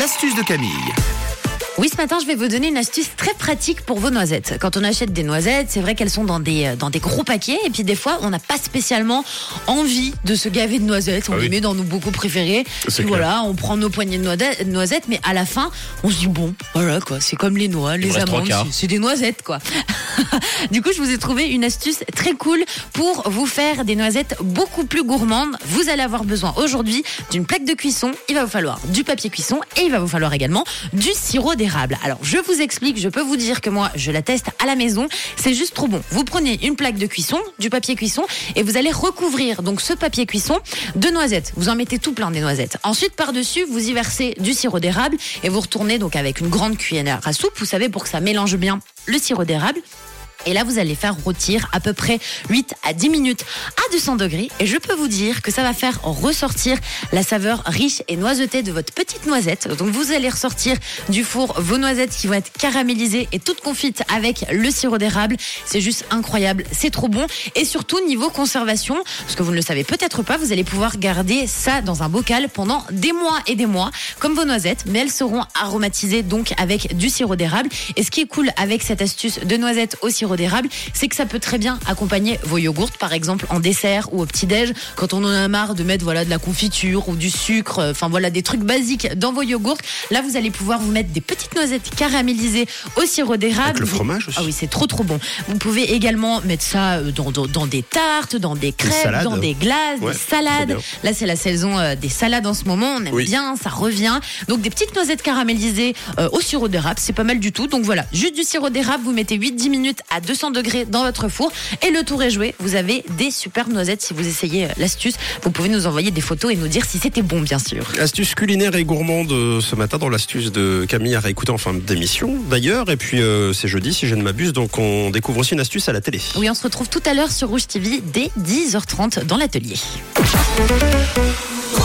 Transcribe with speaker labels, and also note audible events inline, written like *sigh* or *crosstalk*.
Speaker 1: l'astuce de Camille.
Speaker 2: Oui, ce matin, je vais vous donner une astuce très pratique pour vos noisettes. Quand on achète des noisettes, c'est vrai qu'elles sont dans des, euh, dans des gros paquets. Et puis, des fois, on n'a pas spécialement envie de se gaver de noisettes. On
Speaker 3: Ah
Speaker 2: les
Speaker 3: oui.
Speaker 2: met dans nos bocaux préférés.
Speaker 3: C'est
Speaker 2: Puis voilà, on prend nos poignées de noisette- noisettes. Mais à la fin, on se dit, bon, voilà, quoi. C'est comme les noix, les amandes. C'est des noisettes, quoi. *laughs* du coup, je vous ai trouvé une astuce très cool pour vous faire des noisettes beaucoup plus gourmandes. Vous allez avoir besoin aujourd'hui d'une plaque de cuisson. Il va vous falloir du papier cuisson et il va vous falloir également du sirop d'érable. Alors, je vous explique, je peux vous dire que moi, je la teste à la maison. C'est juste trop bon. Vous prenez une plaque de cuisson, du papier cuisson et vous allez recouvrir donc ce papier cuisson de noisettes. Vous en mettez tout plein des noisettes. Ensuite, par-dessus, vous y versez du sirop d'érable et vous retournez donc avec une grande cuillère à soupe, vous savez, pour que ça mélange bien le sirop d'érable. Et là, vous allez faire rôtir à peu près 8 à 10 minutes à 200 degrés. Et je peux vous dire que ça va faire ressortir la saveur riche et noisetée de votre petite noisette. Donc, vous allez ressortir du four vos noisettes qui vont être caramélisées et toutes confites avec le sirop d'érable. C'est juste incroyable. C'est trop bon. Et surtout, niveau conservation, parce que vous ne le savez peut-être pas, vous allez pouvoir garder ça dans un bocal pendant des mois et des mois, comme vos noisettes, mais elles seront aromatisées donc avec du sirop d'érable. Et ce qui est cool avec cette astuce de noisettes au sirop d'érable, c'est que ça peut très bien accompagner vos yogourts, par exemple en dessert ou au petit-déj, quand on en a marre de mettre voilà de la confiture ou du sucre, euh, enfin voilà des trucs basiques dans vos yogourts. Là, vous allez pouvoir vous mettre des petites noisettes caramélisées au sirop d'érable.
Speaker 3: Avec le fromage aussi.
Speaker 2: Ah oui, c'est trop trop bon. Vous pouvez également mettre ça euh, dans, dans, dans des tartes, dans des crêpes, dans des glaces,
Speaker 3: Ouais,
Speaker 2: des salades. Là, c'est la saison euh, des salades en ce moment. On aime
Speaker 3: Oui.
Speaker 2: bien, ça revient. Donc, des petites noisettes caramélisées euh, au sirop d'érable, c'est pas mal du tout. Donc voilà, juste du sirop d'érable, vous mettez 8-10 minutes à 200 degrés dans votre four et le tour est joué. Vous avez des superbes noisettes si vous essayez euh, l'astuce. Vous pouvez nous envoyer des photos et nous dire si c'était bon, bien sûr.
Speaker 3: Astuce culinaire et gourmande euh, ce matin dans l'astuce de Camille à réécouter en fin d'émission d'ailleurs. Et puis euh, c'est jeudi si je ne m'abuse, donc on découvre aussi une astuce à la télé.
Speaker 2: Oui, on se retrouve tout à l'heure sur Rouge TV dès 10h30 dans l'atelier.